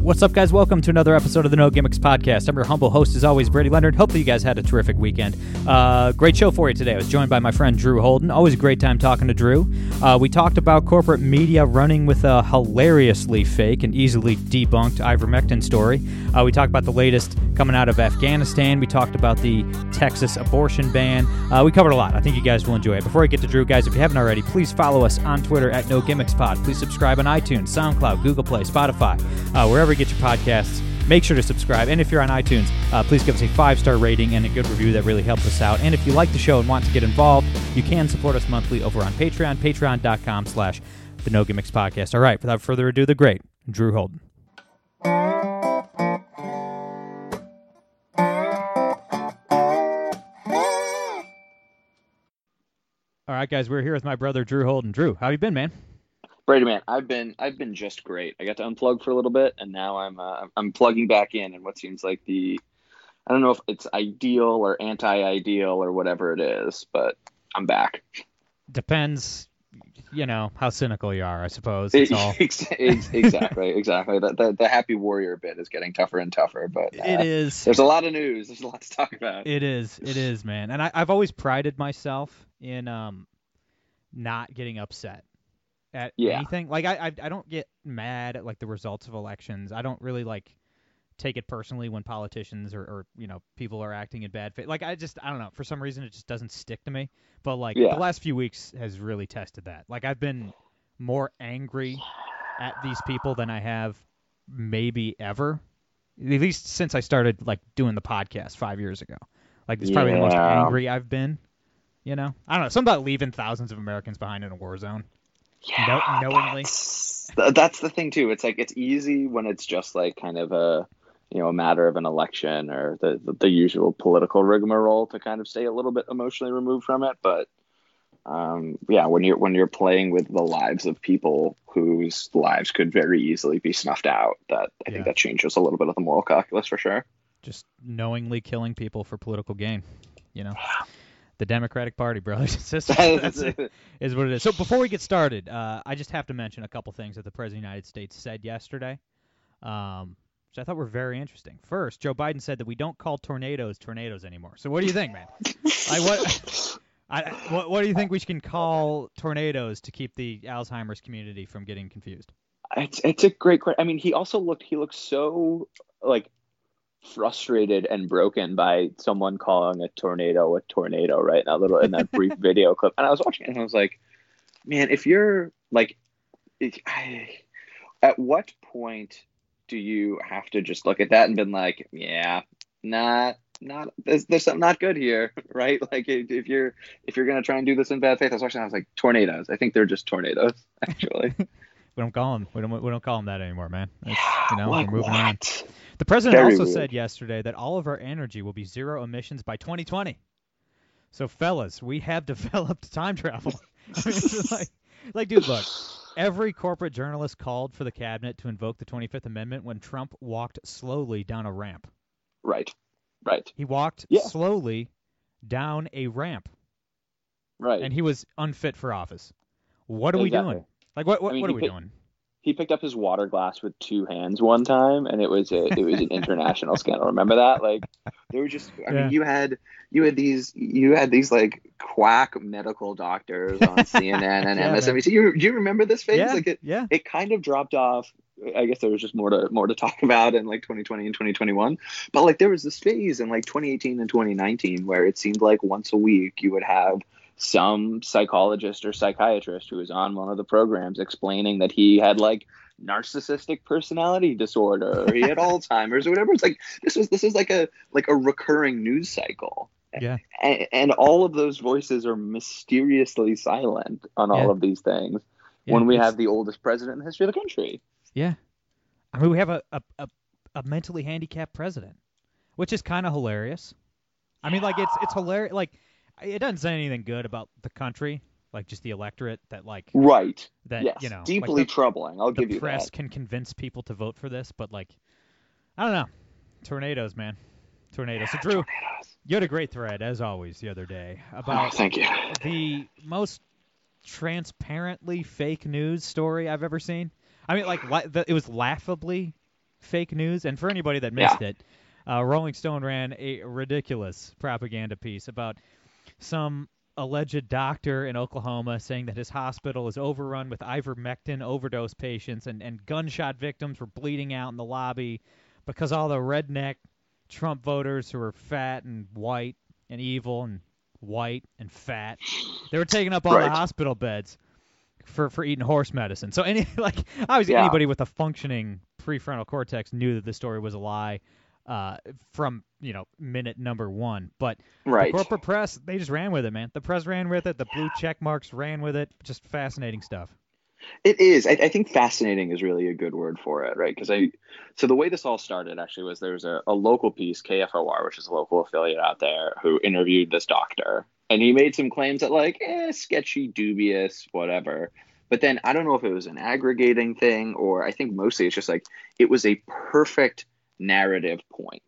What's up, guys? Welcome to another episode of the No Gimmicks Podcast. I'm your humble host, as always, Brady Leonard. Hopefully, you guys had a terrific weekend. Uh, great show for you today. I was joined by my friend Drew Holden. Always a great time talking to Drew. Uh, we talked about corporate media running with a hilariously fake and easily debunked ivermectin story. Uh, we talked about the latest coming out of Afghanistan. We talked about the Texas abortion ban. Uh, we covered a lot. I think you guys will enjoy it. Before I get to Drew, guys, if you haven't already, please follow us on Twitter at No Gimmicks Pod. Please subscribe on iTunes, SoundCloud, Google Play, Spotify, uh, wherever you get your podcasts. Make sure to subscribe. And if you're on iTunes, uh, please give us a five star rating and a good review. That really helps us out. And if you like the show and want to get involved, you can support us monthly over on Patreon, patreon.com slash the No Gimmicks Podcast. All right, without further ado, the great Drew Holden. All right, guys, we're here with my brother Drew Holden. Drew, how you been, man? Brady man, I've been I've been just great. I got to unplug for a little bit, and now I'm uh, I'm plugging back in in what seems like the I don't know if it's ideal or anti-ideal or whatever it is, but I'm back. Depends, you know, how cynical you are. I suppose. It's all. exactly, exactly. The, the, the happy warrior bit is getting tougher and tougher, but uh, it is. There's a lot of news. There's a lot to talk about. It is. It is, man. And I, I've always prided myself in um not getting upset at Yeah. anything. Like I, I I don't get mad at like the results of elections. I don't really like take it personally when politicians or, or you know people are acting in bad faith. Like I just I don't know for some reason it just doesn't stick to me. But like Yeah. the last few weeks has really tested that. Like I've been more angry at these people than I have maybe ever. At least since I started like doing the podcast five years ago. Like it's probably the most angry I've been. You know, I don't know. Something about leaving thousands of Americans behind in a war zone. Yeah, No- knowingly. That's, that's the thing too. It's like it's easy when it's just like kind of a you know a matter of an election or the the, the usual political rigmarole to kind of stay a little bit emotionally removed from it. But um, yeah, when you're when you're playing with the lives of people whose lives could very easily be snuffed out, that I Yeah. think that changes a little bit of the moral calculus for sure. Just knowingly killing people for political gain. You know, the Democratic Party, brothers and sisters. That's it, is what it is. So before we get started, uh, I just have to mention a couple things that the President of the United States said yesterday, um, which I thought were very interesting. First, Joe Biden said that we don't call tornadoes tornadoes anymore. So what do you think, man? I, what, I, what, what do you think we can call tornadoes to keep the Alzheimer's community from getting confused? It's it's a great question. I mean, he also looked he looked so like frustrated and broken by someone calling a tornado a tornado, right? In that little in that brief video clip. And I was watching it and I was like, man, if you're like I, at what point do you have to just look at that and been like, yeah, not not there's, there's something not good here, right? Like if, if you're if you're gonna try and do this in bad faith, I was watching, I was like, tornadoes. I think they're just tornadoes, actually. We don't call them. We don't. We don't call them that anymore, man. It's, you know, like we're moving on. The president Very also weird. said yesterday that all of our energy will be zero emissions by 2020. So, fellas, we have developed time travel. I mean, like, like, dude, look. Every corporate journalist called for the cabinet to invoke the 25th Amendment when Trump walked slowly down a ramp. Right. Right. He walked Yeah. slowly down a ramp, Right. and he was unfit for office. What are we doing? Like, what? What, I mean, what are we picked- doing? He picked up his water glass with two hands one time and it was a it was an international scandal. Remember that? Like they were just I Yeah. mean you had you had these you had these like quack medical doctors on CNN and Yeah. MSNBC. You do you remember this phase? Yeah, Like it yeah. it kind of dropped off. I guess there was just more to more to talk about in like 2020 and 2021. But like there was this phase in like 2018 and 2019 where it seemed like once a week you would have some psychologist or psychiatrist who was on one of the programs explaining that he had like narcissistic personality disorder or he had Alzheimer's or whatever. It's like this was this is like a like a recurring news cycle. Yeah. And, and all of those voices are mysteriously silent on all of these things Yeah, when we have the oldest president in the history of the country. Yeah. I mean, we have a, a, a, a mentally handicapped president. which is kind of hilarious. I mean, like it's it's hilarious. Like it doesn't say anything good about the country, like just the electorate that like Right. that yes. you know Deeply like the, troubling. I'll give you the press that. can convince people to vote for this, but like I don't know, tornadoes, man, tornadoes. So Drew, you had a great thread as always the other day Oh, about thank you. the most transparently fake news story I've ever seen. I mean, like it was laughably fake news. And for anybody that Yeah. missed it, uh, Rolling Stone ran a ridiculous propaganda piece about some alleged doctor in Oklahoma saying that his hospital is overrun with ivermectin overdose patients and, and gunshot victims were bleeding out in the lobby because all the redneck Trump voters who are fat and white and evil and white and fat they were taking up all the hospital beds for for eating horse medicine. So any like obviously Yeah. anybody with a functioning prefrontal cortex knew that the story was a lie uh, from you know minute number one. But Right. the corporate press they just ran with it, man. The press ran with it. The blue check marks ran with it. Just fascinating stuff. It is. I, I think fascinating is really a good word for it, right? Because I, so the way this all started actually was there was a, a local piece, KFOR, which is a local affiliate out there, who interviewed this doctor, and he made some claims that like, eh, sketchy, dubious, whatever. But then I don't know if it was an aggregating thing or I think mostly it's just like it was a perfect narrative point,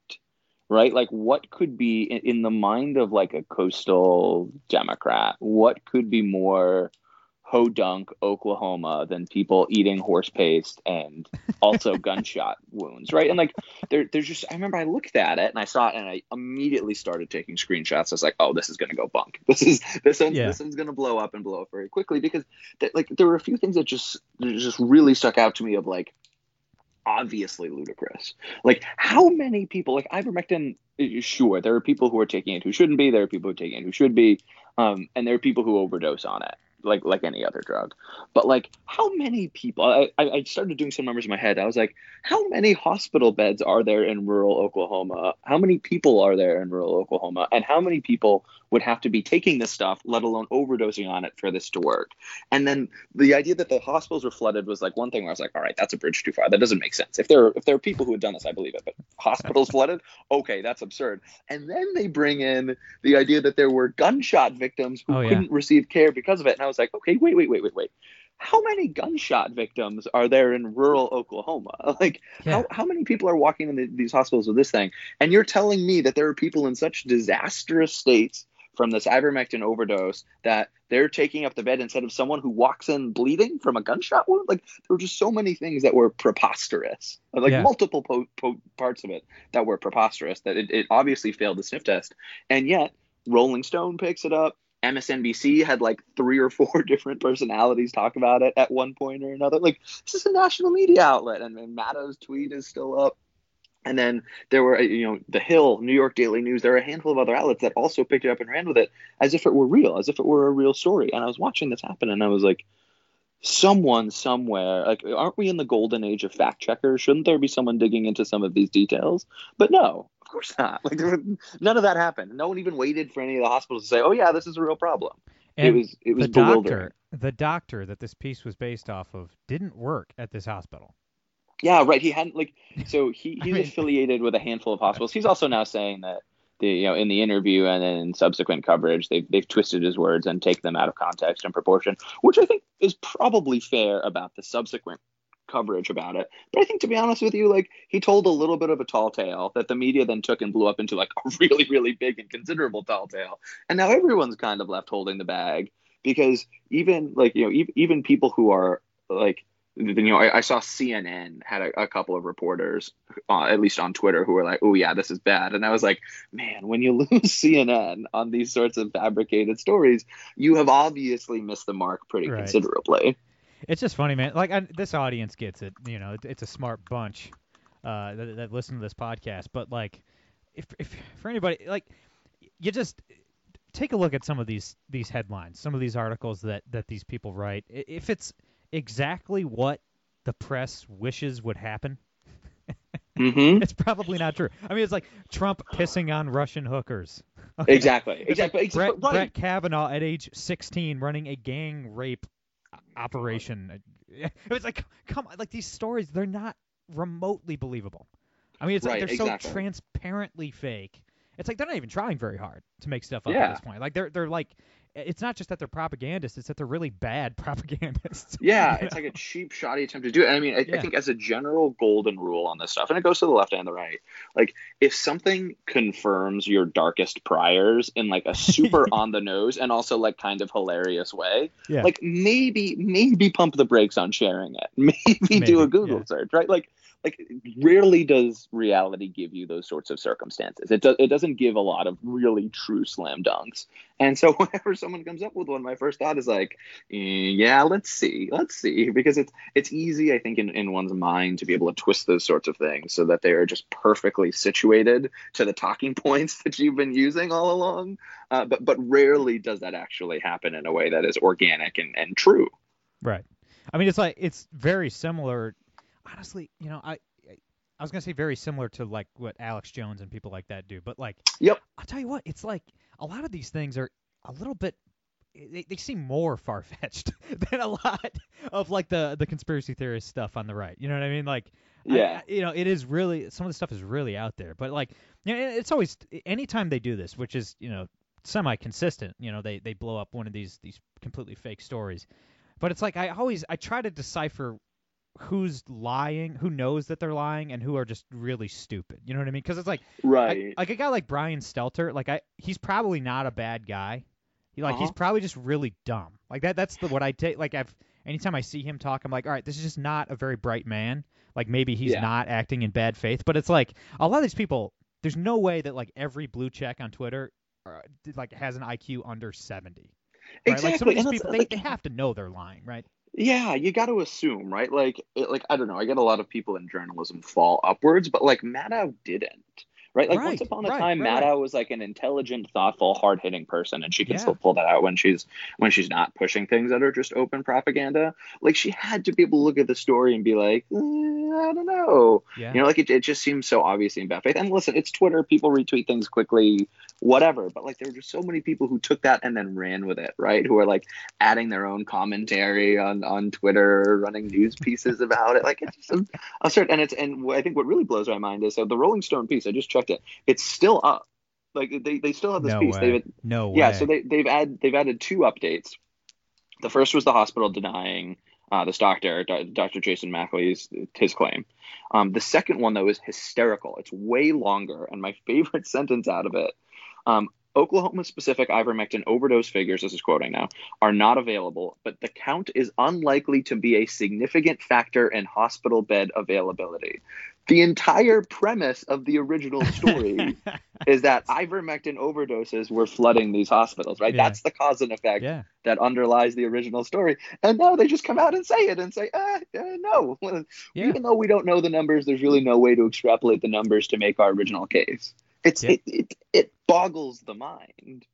right? Like what could be in, in the mind of like a coastal Democrat, what could be more Podunk, Oklahoma, than people eating horse paste and also gunshot wounds, right? And like, there, there's just, I remember I looked at it and I saw it and I immediately started taking screenshots. I was like, oh, this is going to go bunk. This is, this one's, Yeah. this one's going to blow up and blow up very quickly because, that, like, there were a few things that just, that just really stuck out to me of like, obviously ludicrous. Like, how many people, like, ivermectin, sure, there are people who are taking it who shouldn't be, there are people who are taking it who should be, um, and there are people who overdose on it, like like any other drug. But like, how many people? I I started doing some numbers in my head. I was like, how many hospital beds are there in rural Oklahoma? How many people are there in rural Oklahoma? And how many people would have to be taking this stuff, let alone overdosing on it, for this to work? And then the idea that the hospitals were flooded was like one thing where I was like, all right, that's a bridge too far. That doesn't make sense. If there if there are people who had done this, I believe it. But hospitals flooded, okay, that's absurd. And then they bring in the idea that there were gunshot victims who Oh, yeah. couldn't receive care because of it. And I was like, okay, wait, wait, wait, wait, wait. How many gunshot victims are there in rural Oklahoma? Like, Yeah. how, how many people are walking in the, these hospitals with this thing? And you're telling me that there are people in such disastrous states from this ivermectin overdose that they're taking up the bed instead of someone who walks in bleeding from a gunshot wound? Like, there were just so many things that were preposterous, like Yeah. multiple po- po- parts of it that were preposterous that it, it obviously failed the sniff test. And yet, Rolling Stone picks it up. MSNBC had like three or four different personalities talk about it at one point or another. Like this is a national media outlet, and, and Maddow's tweet is still up. And then there were, uh, you know, The Hill, New York Daily News. There are a handful of other outlets that also picked it up and ran with it as if it were real, as if it were a real story. And I was watching this happen, and I was like, someone somewhere, like, aren't we in the golden age of fact checkers? Shouldn't there be someone digging into some of these details? But no, of course not. Like, there were- none of that happened. No one even waited for any of the hospitals to say, "Oh yeah, this is a real problem." And it was it was the bewildering. doctor, the doctor that this piece was based off of, didn't work at this hospital. Yeah, right. He hadn't like so he I he's mean- affiliated with a handful of hospitals. He's also now saying that the you know in the interview and then in subsequent coverage they've they've twisted his words and take them out of context and proportion, which I think is probably fair about the subsequent coverage about it. But I think to be honest with you, like he told a little bit of a tall tale that the media then took and blew up into like a really really big and considerable tall tale, and now everyone's kind of left holding the bag because even like you know even, even people who are like you know, I, I saw CNN had a, a couple of reporters, uh, at least on Twitter, who were like, "Oh yeah, this is bad," and I was like, "Man, when you lose CNN on these sorts of fabricated stories, you have obviously missed the mark pretty Right. considerably." It's just funny, man. Like I, this audience gets it. You know, it, it's a smart bunch uh, that, that listen to this podcast. But like, if if for anybody, like, you just take a look at some of these these headlines, some of these articles that that these people write. If it's exactly what the press wishes would happen, Mm-hmm. it's probably not true. I mean, it's like Trump pissing on Russian hookers. Okay? Exactly. It's Exactly. like Brett, exactly. Right. Brett Kavanaugh at age 16 running a gang rape operation. It was like, come on, like these stories, they're not remotely believable. I mean, it's like they're exactly. so transparently fake. It's like they're not even trying very hard to make stuff up at this point. Like they're they're like, it's not just that they're propagandists; it's that they're really bad propagandists. Yeah, it's know? like a cheap, shoddy attempt to do it. And I mean, I, Yeah. I think as a general golden rule on this stuff, and it goes to the left and the right, like if something confirms your darkest priors in like a super on the nose and also like kind of hilarious way, Yeah. like maybe maybe pump the brakes on sharing it. Maybe, do a Google yeah. search, right? Like like rarely does reality give you those sorts of circumstances. It does it doesn't give a lot of really true slam dunks. And so whenever someone comes up with one, my first thought is like, eh, yeah, let's see, let's see, because it's it's easy, I think, in, in one's mind to be able to twist those sorts of things so that they are just perfectly situated to the talking points that you've been using all along. Uh, but but rarely does that actually happen in a way that is organic and, and true. Right. I mean, it's like it's very similar. Honestly, you know, I I was gonna say very similar to like what Alex Jones and people like that do, but like, Yep. I'll tell you what, it's like a lot of these things are a little bit. They, they seem more far fetched than a lot of like the the conspiracy theorist stuff on the right. You know what I mean? Like, Yeah. I- you know, it is really some of the stuff is really out there. But like, you know, it's always anytime they do this, which is you know semi consistent. You know, they they blow up one of these these completely fake stories. But it's like I always I try to decipher who's lying, who knows that they're lying, and who are just really stupid. You know what I mean? Because it's like I- Right. like a guy like Brian Stelter, like I he's probably not a bad guy. He like he's Uh-huh. probably just really dumb. Like that that's the what I take like I've anytime I see him talk, I'm like, all right, this is just not a very bright man. Like maybe he's Yeah. not acting in bad faith, but it's like a lot of these people. There's no way that like every blue check on Twitter, uh, like has an IQ under 70. Right? Like some of these people, they, like- they have to know they're lying, right? Yeah, you got to assume, right? Like, it, like I don't know. I get a lot of people in journalism fall upwards, but like Maddow didn't, right? Like once upon a right, time, right, Maddow was like an intelligent, thoughtful, hard-hitting person, and she can Yeah. still pull that out when she's when she's not pushing things that are just open propaganda. Like she had to be able to look at the story and be like, eh, I don't know, Yeah. you know, like it, it just seems so obviously in bad faith. And listen, it's Twitter; people retweet things quickly, whatever. But like, there were just so many people who took that and then ran with it, right? Who are like adding their own commentary on on Twitter, running news pieces about it. Like it's just a, absurd. And it's and I think what really blows my mind is so the Rolling Stone piece. I just checked it; it's still up. Like they, they still have this no piece. way. They've no way. yeah, so they they've added they've added two updates. The first was the hospital denying uh, this doctor, Dr. Jason McElyea's his claim. Um, the second one though is hysterical. It's way longer, and my favorite sentence out of it. Um, Oklahoma specific ivermectin overdose figures, this is quoting now, are not available, but the count is unlikely to be a significant factor in hospital bed availability. The entire premise of the original story is that ivermectin overdoses were flooding these hospitals, right? Yeah. That's the cause and effect yeah. that underlies the original story. And now they just come out and say it and say, uh, uh, no. Yeah. Even though we don't know the numbers, there's really no way to extrapolate the numbers to make our original case. It's Yeah. it, it it boggles the mind.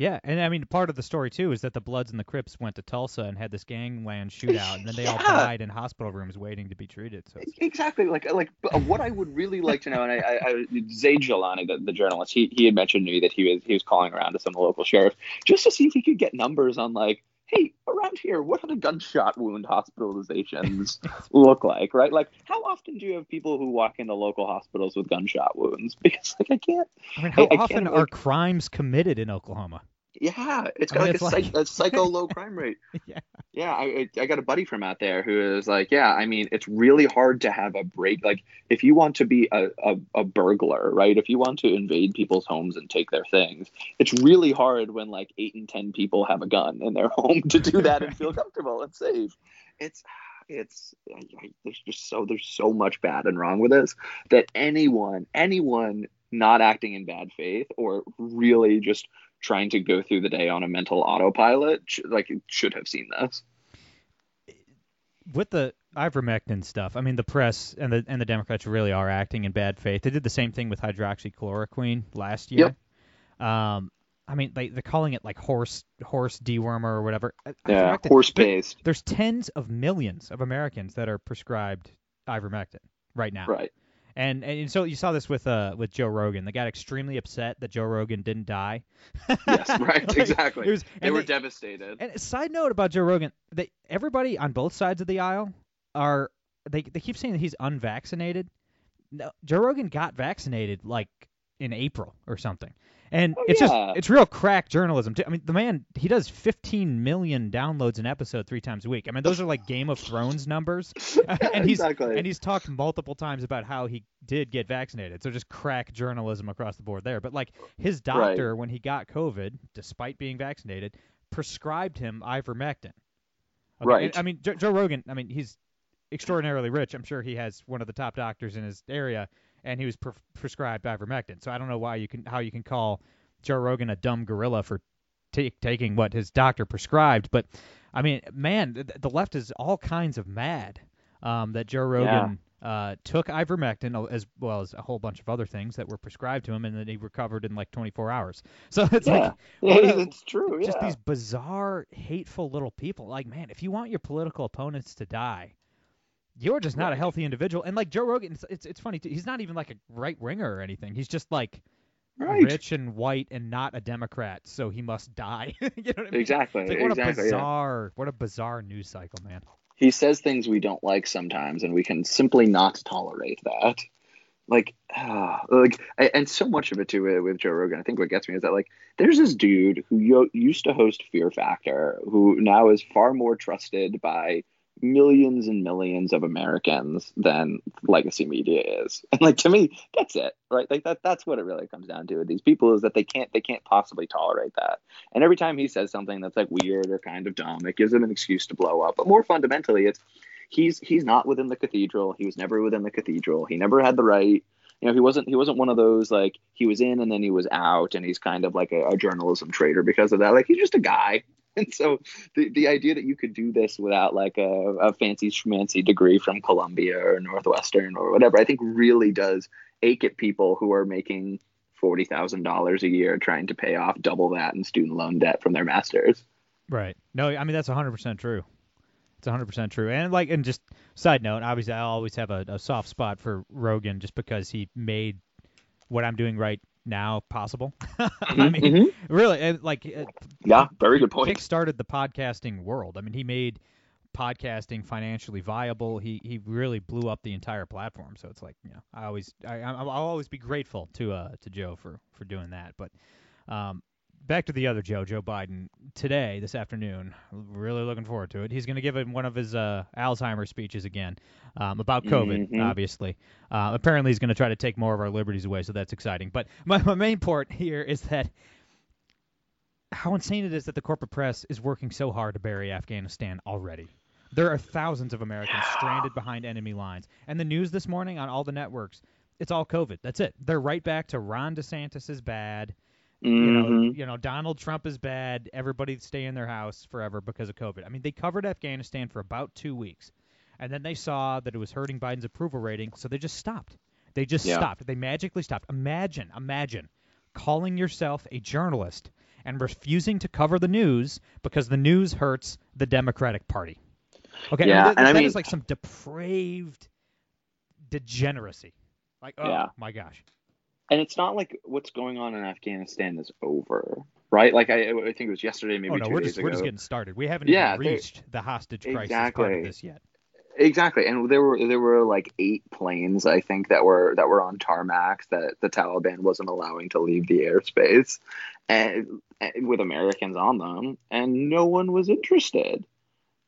Yeah, and I mean, part of the story too is that the Bloods and the Crips went to Tulsa and had this gangland shootout, and then they all died in hospital rooms waiting to be treated. So Exactly. Like like what I would really like to know, and I, I, I Zaid Jilani, the, the journalist, he he had mentioned to me that he was he was calling around to some of the local sheriffs just to see if he could get numbers on like, hey, around here, what do the gunshot wound hospitalizations look like, right? Like, how often do you have people who walk into local hospitals with gunshot wounds? Because like I can't. I mean, how I often are like- crimes committed in Oklahoma? Yeah, it's I got mean, like, it's a, like- psych, a psycho low crime rate. Yeah. Yeah, I, I I got a buddy from out there who is like, yeah, I mean, it's really hard to have a break. Like, if you want to be a, a, a burglar, right? If you want to invade people's homes and take their things, it's really hard when like eight and ten people have a gun in their home to do that and feel comfortable and safe. It's it's I, I, there's just so there's so much bad and wrong with this that anyone anyone not acting in bad faith or really just trying to go through the day on a mental autopilot like it should have seen this. With the ivermectin stuff, I mean, the press and the and the Democrats really are acting in bad faith. They did the same thing with hydroxychloroquine last year. yep. Um, I mean, they they're calling it like horse horse dewormer or whatever. Yeah, horse based. There's tens of millions of Americans that are prescribed ivermectin right now. Right. And and so you saw this with uh with Joe Rogan. They got extremely upset that Joe Rogan didn't die. Yes, right, Like, exactly. Was, They were they- devastated. and a side note about Joe Rogan, they everybody on both sides of the aisle are they they keep saying that he's unvaccinated. no, Joe Rogan got vaccinated like in April or something. And Oh, it's yeah. just it's real crack journalism. Too. I mean, the man he does 15 million downloads an episode three times a week. I mean, those are like Game of Thrones numbers. and he's exactly. and he's talked multiple times about how he did get vaccinated. So just crack journalism across the board there. But like his doctor when he got COVID, despite being vaccinated, prescribed him ivermectin. Okay, Right. and, I mean, Joe, Joe Rogan. I mean, he's extraordinarily rich. I'm sure he has one of the top doctors in his area, and he was pre- prescribed ivermectin. So I don't know why you can how you can call Joe Rogan a dumb gorilla for ta taking what his doctor prescribed. But I mean, man, th- the left is all kinds of mad um, that Joe Rogan uh, took ivermectin as well as a whole bunch of other things that were prescribed to him, and then he recovered in like 24 hours. So it's yeah, like yeah, a- it's true. just yeah. these bizarre, hateful little people. Like, man, if you want your political opponents to die, you're just not a healthy individual. And like Joe Rogan, it's it's, it's funny. Too, he's not even like a right winger or anything. He's just like right. rich and white and not a Democrat, so he must die. you know what I mean? Exactly. Like what exactly. a yeah. bizarre, what a bizarre news cycle, man. he says things we don't like sometimes, and we can simply not tolerate that. Like, ah, like, and so much of it too with, with Joe Rogan. I think what gets me is that like, there's this dude who used to host Fear Factor, who now is far more trusted by millions and millions of Americans than legacy media is. And like to me, that's it, right? Like that that's what it really comes down to with these people is that they can't they can't possibly tolerate that. And every time he says something that's like weird or kind of dumb, it gives him an excuse to blow up. But more fundamentally, it's he's he's not within the cathedral. He was never within the cathedral. He never had the right. You know, he wasn't he wasn't one of those like he was in and then he was out, and he's kind of like a, a journalism traitor because of that. Like he's just a guy. And so the, the idea that you could do this without like a, a fancy schmancy degree from Columbia or Northwestern or whatever, I think really does ache at people who are making forty thousand dollars a year trying to pay off double that in student loan debt from their masters. Right. No, I mean that's 100% true. It's 100% true. And like and just side note, obviously I always have a, a soft spot for Rogan just because he made what I'm doing right now possible. I mean, Mhm. really like Yeah, very good point. kick-started the podcasting world. I mean, he made podcasting financially viable. He he really blew up the entire platform. So it's like, you know, I always I I'll always be grateful to uh to Joe for for doing that. But um back to the other Joe, Joe Biden. Today, this afternoon, really looking forward to it. He's going to give one of his uh, Alzheimer's speeches again um, about COVID, Mhm. obviously. Uh, apparently, he's going to try to take more of our liberties away, so that's exciting. But my, my main point here is that how insane it is that the corporate press is working so hard to bury Afghanistan already. There are thousands of Americans stranded behind enemy lines. And the news this morning on all the networks, it's all COVID. That's it. They're right back to Ron DeSantis is bad. You know, Mhm. you know, Donald Trump is bad. Everybody stay in their house forever because of COVID. I mean, they covered Afghanistan for about two weeks, and then they saw that it was hurting Biden's approval rating, so they just stopped. They just Yeah. stopped. They magically stopped. Imagine, imagine calling yourself a journalist and refusing to cover the news because the news hurts the Democratic Party. Okay, Yeah, I mean, that, and I mean- is like some depraved degeneracy. Like, oh Yeah. my gosh. And it's not like what's going on in Afghanistan is over, right? Like I, I think it was yesterday, maybe oh no, two we're days just ago. we're just getting started. We haven't Yeah, even they- reached the hostage crisis part Exactly. of this yet. Exactly, and there were there were like eight planes I think that were that were on tarmac that the Taliban wasn't allowing to leave the airspace, and, and with Americans on them, and no one was interested,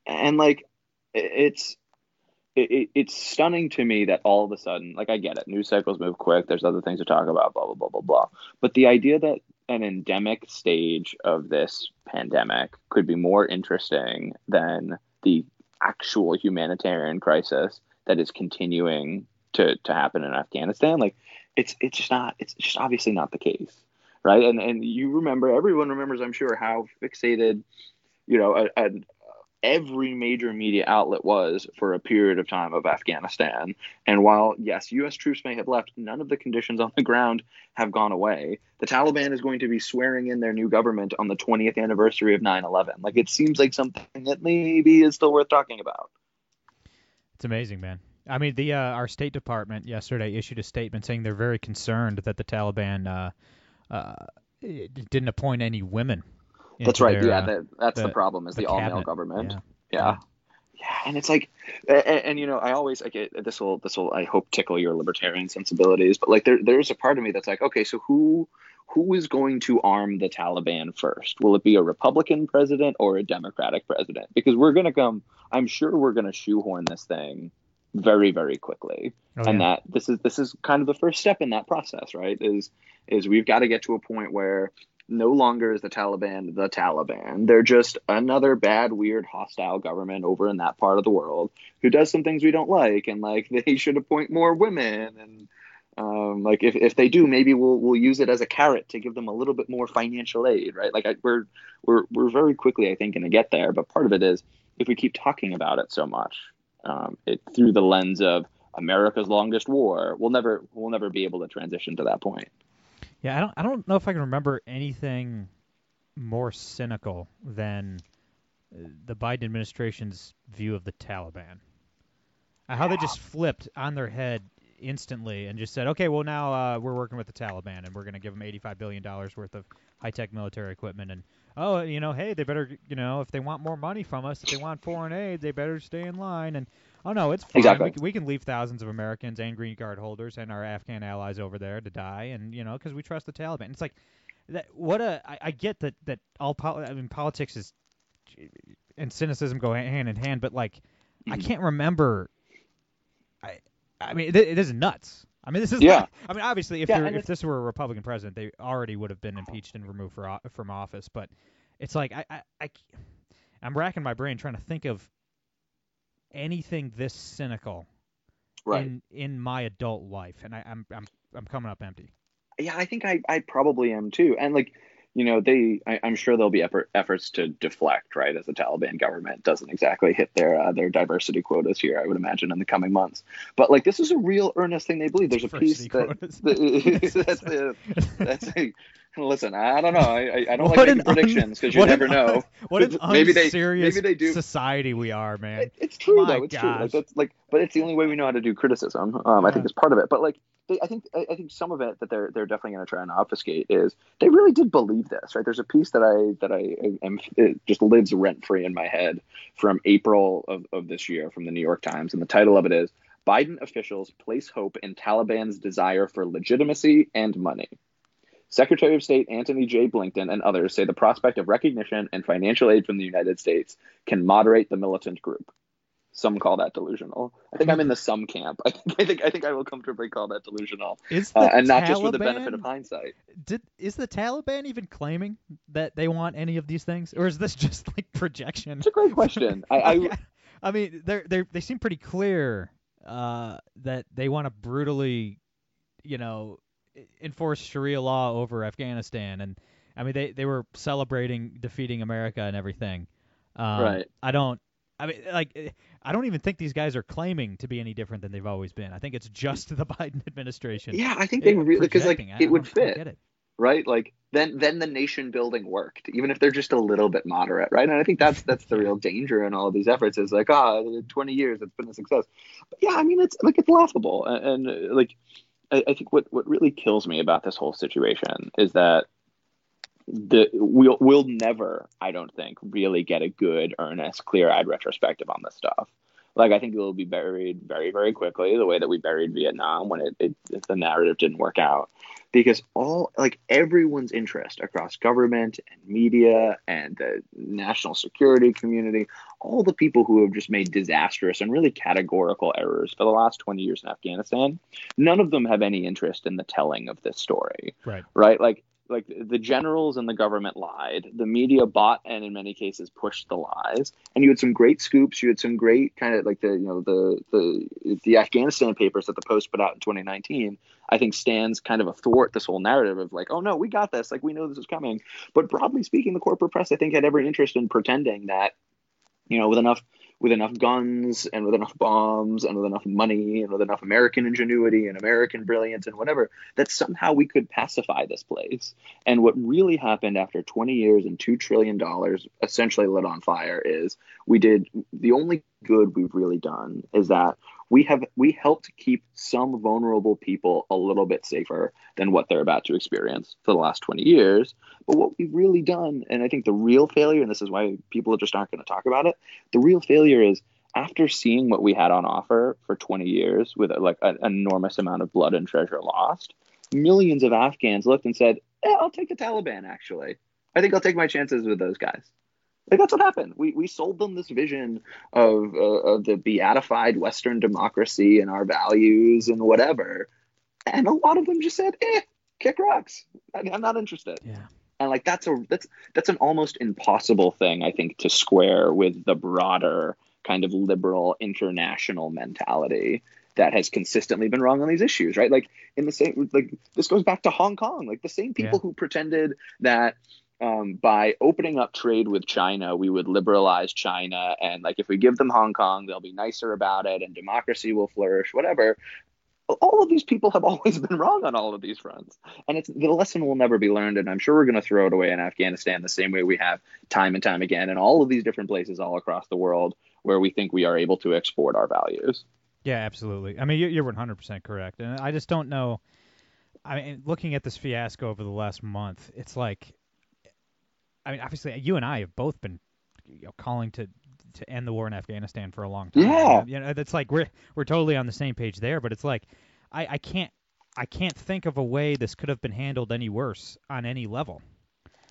and like it's it, it- it's stunning to me that all of a sudden, like I get it, news cycles move quick. There's other things to talk about, blah blah blah blah blah. But the idea that an endemic stage of this pandemic could be more interesting than the actual humanitarian crisis that is continuing to, to happen in Afghanistan, like it's it's just not it's just obviously not the case, right? And and you remember everyone remembers, I'm sure, how fixated, you know, a, a, every major media outlet was for a period of time of Afghanistan. And while yes, U.S. troops may have left, none of the conditions on the ground have gone away. The Taliban is going to be swearing in their new government on the 20th anniversary of 9/11. Like it seems like something that maybe is still worth talking about. It's amazing, man. I mean, the uh, our State Department yesterday issued a statement saying they're very concerned that the Taliban uh, uh, didn't appoint any women. That's right. their, yeah, uh, that, that's the, the- problem is the the, all-male government. Yeah. Yeah. Yeah, and it's like, and, and you know, I always like this will this will I hope tickle your libertarian sensibilities, but like there there's a part of me that's like, okay, so who who is going to arm the Taliban first? Will it be a Republican president or a Democratic president? Because we're going to come, I'm sure we're going to shoehorn this thing very very quickly oh, and yeah. that this is this is kind of the first step in that process right is is we've got to get to a point where no longer is the Taliban the Taliban. They're just another bad, weird, hostile government over in that part of the world who does some things we don't like, and like they should appoint more women, and um, like if, if they do, maybe we'll we'll use it as a carrot to give them a little bit more financial aid, right? Like I, we're we're we're very quickly, I think, going to get there. But part of it is if we keep talking about it so much, um, it through the lens of America's longest war, we'll never we'll never be able to transition to that point. Yeah, I don't I don't know if I can remember anything more cynical than uh, the Biden administration's view of the Taliban. Uh, how they just flipped on their head instantly and just said, "Okay, well now uh, we're working with the Taliban and we're going to give them 85 billion dollars worth of high-tech military equipment and oh, you know, hey, they better, you know, if they want more money from us, if they want foreign aid, they better stay in line and oh no, it's fine. Exactly. We, we can leave thousands of Americans and green card holders and our Afghan allies over there to die, and you know, because we trust the Taliban. It's like that. What a I, I get that that all poli- I mean politics is and cynicism go hand in hand, but like mm-hmm. I can't remember. I mean, it, it is nuts. I mean, this is yeah. Like, I mean, obviously, if yeah, if this were a Republican president, they already would have been impeached and removed for, from office. But it's like I, I, I I'm racking my brain trying to think of anything this cynical right. in in my adult life, and I, I'm I'm I'm coming up empty. Yeah, I think I I probably am too, and like you know they I, am sure there'll be effort, efforts to deflect right as the Taliban government doesn't exactly hit their uh, their diversity quotas here I would imagine in the coming months. But like this is a real earnest thing they believe. There's a piece that, that that's the that's a, listen I don't know. I, I don't what like making predictions because you never know. what an maybe they maybe they do. society we are man. It, it's true My though. It's gosh. true. Like that's like but it's the only way we know how to do criticism um, I think is part of it. But like they, I think I, think some of it that they're they're definitely going to try and obfuscate is they really did believe this, right? There's a piece that I that I am it just lives rent free in my head from April of, of this year from the New York Times, and the title of it is Biden officials place hope in Taliban's desire for legitimacy and money. Secretary of State Antony J. Blinken and others say the prospect of recognition and financial aid from the United States can moderate the militant group. Some call that delusional. I think I'm in the some camp. I think I think I think I will comfortably call that delusional. Uh, and not just with the benefit of hindsight. Did is the Taliban even claiming that they want any of these things, or is this just like projection? It's a great question. I, I, I mean, they they they seem pretty clear uh, that they want to brutally, you know, enforce Sharia law over Afghanistan, and I mean they they were celebrating defeating America and everything. Um, right. I don't. I mean, like, I don't even think these guys are claiming to be any different than they've always been. I think it's just the Biden administration. Yeah, I think they really because like it would fit, it. right? Like then then the nation building worked, even if they're just a little bit moderate, right? And I think that's that's the real danger in all of these efforts is like, ah, oh, 20 years, it's been a success. But yeah, I mean, it's like it's laughable, and, and like I, I think what what really kills me about this whole situation is that the we'll we'll never, I don't think, really get a good, earnest, clear-eyed retrospective on this stuff. Like I think it will be buried very, very quickly, the way that we buried Vietnam when it, it the narrative didn't work out, because all like everyone's interest across government and media and the national security community, all the people who have just made disastrous and really categorical errors for the last 20 years in Afghanistan, none of them have any interest in the telling of this story. Right. Right. Like like the generals and the government lied. The media bought and in many cases pushed the lies. And you had some great scoops. You had some great kind of like the you know the the the Afghanistan papers that the Post put out in 2019. I think stands kind of athwart this whole narrative of like, oh no, we got this. Like we know this is coming. But broadly speaking, the corporate press I think had every interest in pretending that you know with enough with enough guns and with enough bombs and with enough money and with enough American ingenuity and American brilliance and whatever, that somehow we could pacify this place. And what really happened after 20 years and $2 trillion essentially lit on fire is we did the only good we've really done is that we have we helped keep some vulnerable people a little bit safer than what they're about to experience for the last 20 years but what we've really done and i think the real failure and this is why people just aren't going to talk about it the real failure is after seeing what we had on offer for 20 years with like an enormous amount of blood and treasure lost, millions of Afghans looked and said, eh, I'll take the Taliban, actually. I think I'll take my chances with those guys. Like that's what happened. We we sold them this vision of uh, of the beatified Western democracy and our values and whatever, and a lot of them just said, "Eh, kick rocks. I'm not interested." Yeah. And like that's a that's that's an almost impossible thing I think to square with the broader kind of liberal international mentality that has consistently been wrong on these issues, right? Like in the same like this goes back to Hong Kong, like the same people Yeah. who pretended that um, by opening up trade with China, we would liberalize China, and like if we give them Hong Kong, they'll be nicer about it, and democracy will flourish, whatever. All of these people have always been wrong on all of these fronts, and it's the lesson will never be learned. And I'm sure we're going to throw it away in Afghanistan the same way we have time and time again in all of these different places all across the world where we think we are able to export our values. Yeah, absolutely. I mean, you- you're 100% correct, and I just don't know. I mean, looking at this fiasco over the last month, it's like, I mean, obviously, you and I have both been, you know, calling to to end the war in Afghanistan for a long time. Yeah. you know, that's like we're we're totally on the same page there, but it's like, I I can't I can't think of a way this could have been handled any worse on any level.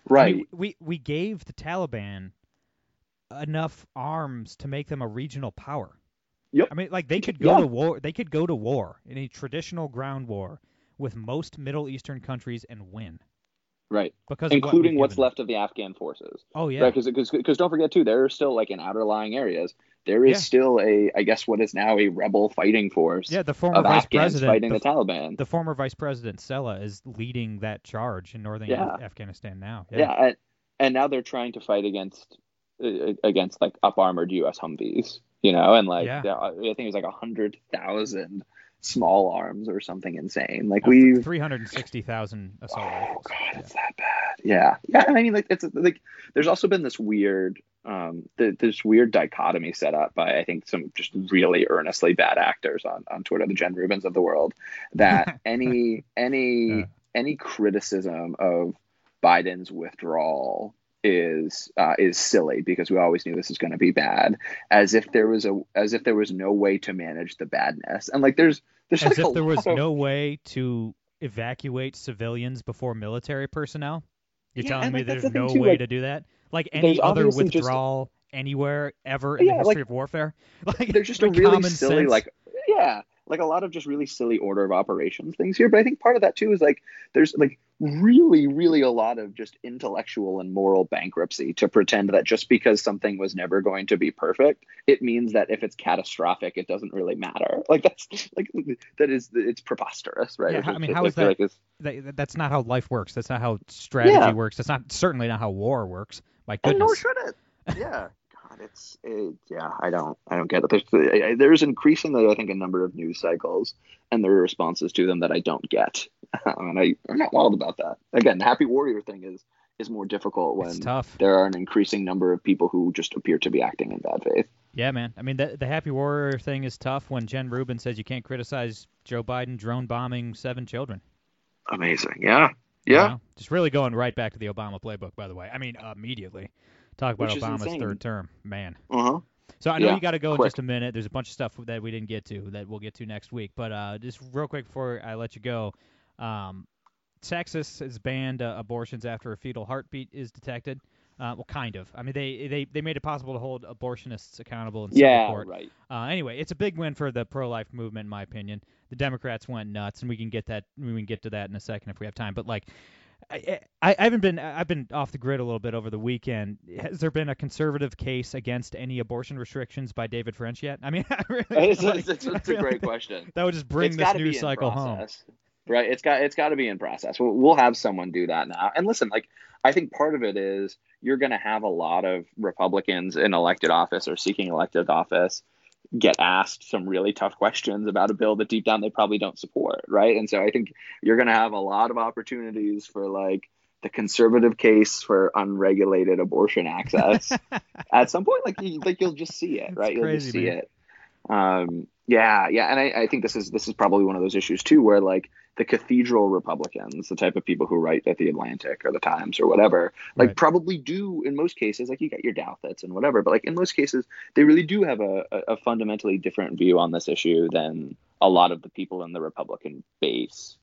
I Right. mean, we we gave the Taliban enough arms to make them a regional power. Yep. I mean, like they could go Yeah. to war. They could go to war in a traditional ground war with most Middle Eastern countries and win right. because of what Including what's given left of the Afghan forces. Oh yeah, Right, because don't forget too, there are still like in outerlying areas, there is Yeah. still a I guess what is now a rebel fighting force yeah. The former vice Afghans president, fighting the, the, Taliban. the former vice president Saleh is leading that charge in northern Yeah. Afghanistan now. yeah, and, and now they're trying to fight against uh, against like up armored U.S. Humvees, you know, and like Yeah. yeah, I think it was like a hundred thousand small arms or something insane. Like Uh, we've three hundred and sixty thousand assault Oh rifles. god, Yeah. it's that bad. Yeah, yeah. I mean, like it's like there's also been this weird, um, th- this weird dichotomy set up by I think some just really earnestly bad actors on on Twitter, the Jen Rubins of the world, that any any Yeah. any criticism of Biden's withdrawal is uh, is silly because we always knew this was going to be bad as if there was a as if there was no way to manage the badness and like there's there's As like if there was of- no way to evacuate civilians before military personnel. You're Yeah, telling me like, there's the no too, way like, to do that? Like any other obviously just- withdrawal anywhere ever in Yeah, the history of warfare? Like there's just a really silly sense. like yeah like a lot of just really silly order of operations things here but i think part of that too is like there's like really really a lot of just intellectual and moral bankruptcy to pretend that just because something was never going to be perfect it means that if it's catastrophic it doesn't really matter like that's like that is it's preposterous right Yeah, It's I mean, how is that- like That- that's not how life works. That's not how strategy Yeah. works. That's not certainly not how war works. My goodness and nor should it yeah god it's it, yeah i don't i don't get it there's there's increasingly i think a number of news cycles and there are responses to them that i don't get um, and i i'm not wild about that again the happy warrior thing is is more difficult when there are an increasing number of people who just appear to be acting in bad faith Yeah, man. I mean, the the happy warrior thing is tough when Jen Rubin says you can't criticize Joe Biden drone bombing seven children. amazing yeah you yeah know? Just really going right back to the Obama playbook, by the way. I mean, immediately. Talk about Obama's third term, man. uh-huh So I know Yeah, you got to go in just a minute. There's a bunch of stuff that we didn't get to that we'll get to next week. But uh, just real quick before I let you go, um, Texas has banned uh, abortions after a fetal heartbeat is detected. Uh, well, kind of. I mean, they, they they made it possible to hold abortionists accountable in civil yeah court. right Uh, anyway, it's a big win for the pro-life movement, in my opinion. The Democrats went nuts, and we can get that. We can get to that in a second if we have time. But like, I, eh, I, I haven't been. I've been off the grid a little bit over the weekend. Has there been a conservative case against any abortion restrictions by David French yet? I mean, I really, it's, like, it's, it's, a great question That would just bring it's this news cycle home. Right. It's got it's got to be in process. We'll, we'll have someone do that now. And listen, like I think part of it is you're going to have a lot of Republicans in elected office or seeking elected office get asked some really tough questions about a bill that deep down they probably don't support, right? And so I think you're going to have a lot of opportunities for like the conservative case for unregulated abortion access at some point like you, like you'll just see it right you'll crazy, just see man. it um Yeah, yeah, and I, I think this is this is probably one of those issues too, where like the cathedral Republicans, the type of people who write at the Atlantic or the Times or whatever, like Right. probably do in most cases, like you got your Douthats and whatever, but like in most cases, they really do have a, a, a fundamentally different view on this issue than a lot of the people in the Republican base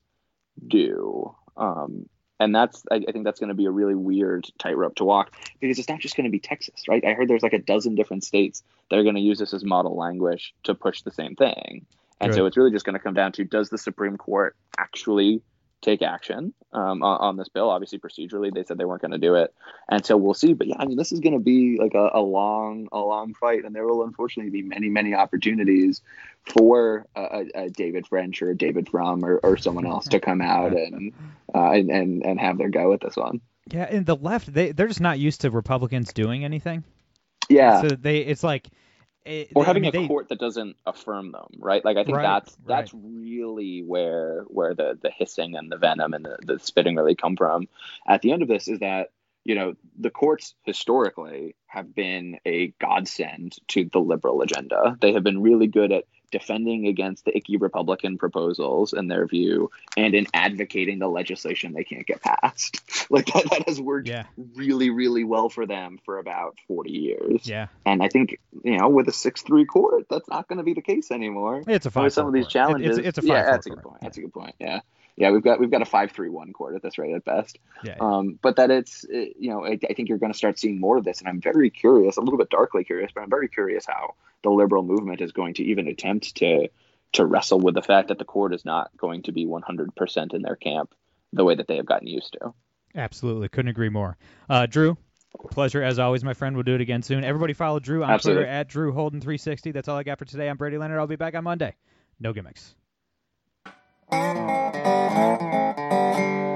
do. Um, and that's I, I think that's going to be a really weird tightrope to walk because it's not just going to be Texas, right? I heard there's like a dozen different states that are going to use this as model language to push the same thing. And so it's really just going to come down to does the Supreme Court actually take action um, on, on this bill? Obviously, procedurally, they said they weren't going to do it, and so we'll see. But yeah, I mean, this is going to be like a, a long, a long fight, and there will unfortunately be many, many opportunities for a, a, David French or a David Frum or, or someone else to come out and, uh, and and and have their go at this one. Yeah, and the left they they're just not used to Republicans doing anything. Yeah. So they it's like it, or I having mean, a they- court that doesn't affirm them, right? Like I think Right, that's right. that's really where where the the hissing and the venom and the, the spitting really come from. At the end of this is that you know the courts historically have been a godsend to the liberal agenda. They have been really good at defending against the icky Republican proposals in their view and in advocating the legislation they can't get passed. Like that, that has worked Yeah. really, really well for them for about 40 years. Yeah, And I think, you know, with a six three court, that's not going to be the case anymore. it's a five. With some of these challenges, It's, it's a five. yeah, that's a good point. That's a good point. Yeah, yeah, we've got we've got a five three one court at this rate at best. Yeah. Um, but that it's it- you know I, I think you're going to start seeing more of this, and I'm very curious. A little bit darkly curious, but I'm very curious how the liberal movement is going to even attempt to to wrestle with the fact that the court is not going to be 100% in their camp the way that they have gotten used to. Absolutely, couldn't agree more. Uh, Drew, pleasure as always, my friend. We'll do it again soon. Everybody follow Drew on Absolutely. Twitter at Drew Holden 360. That's all I got for today. I'm Brady Leonard. I'll be back on Monday. No gimmicks. Thank you.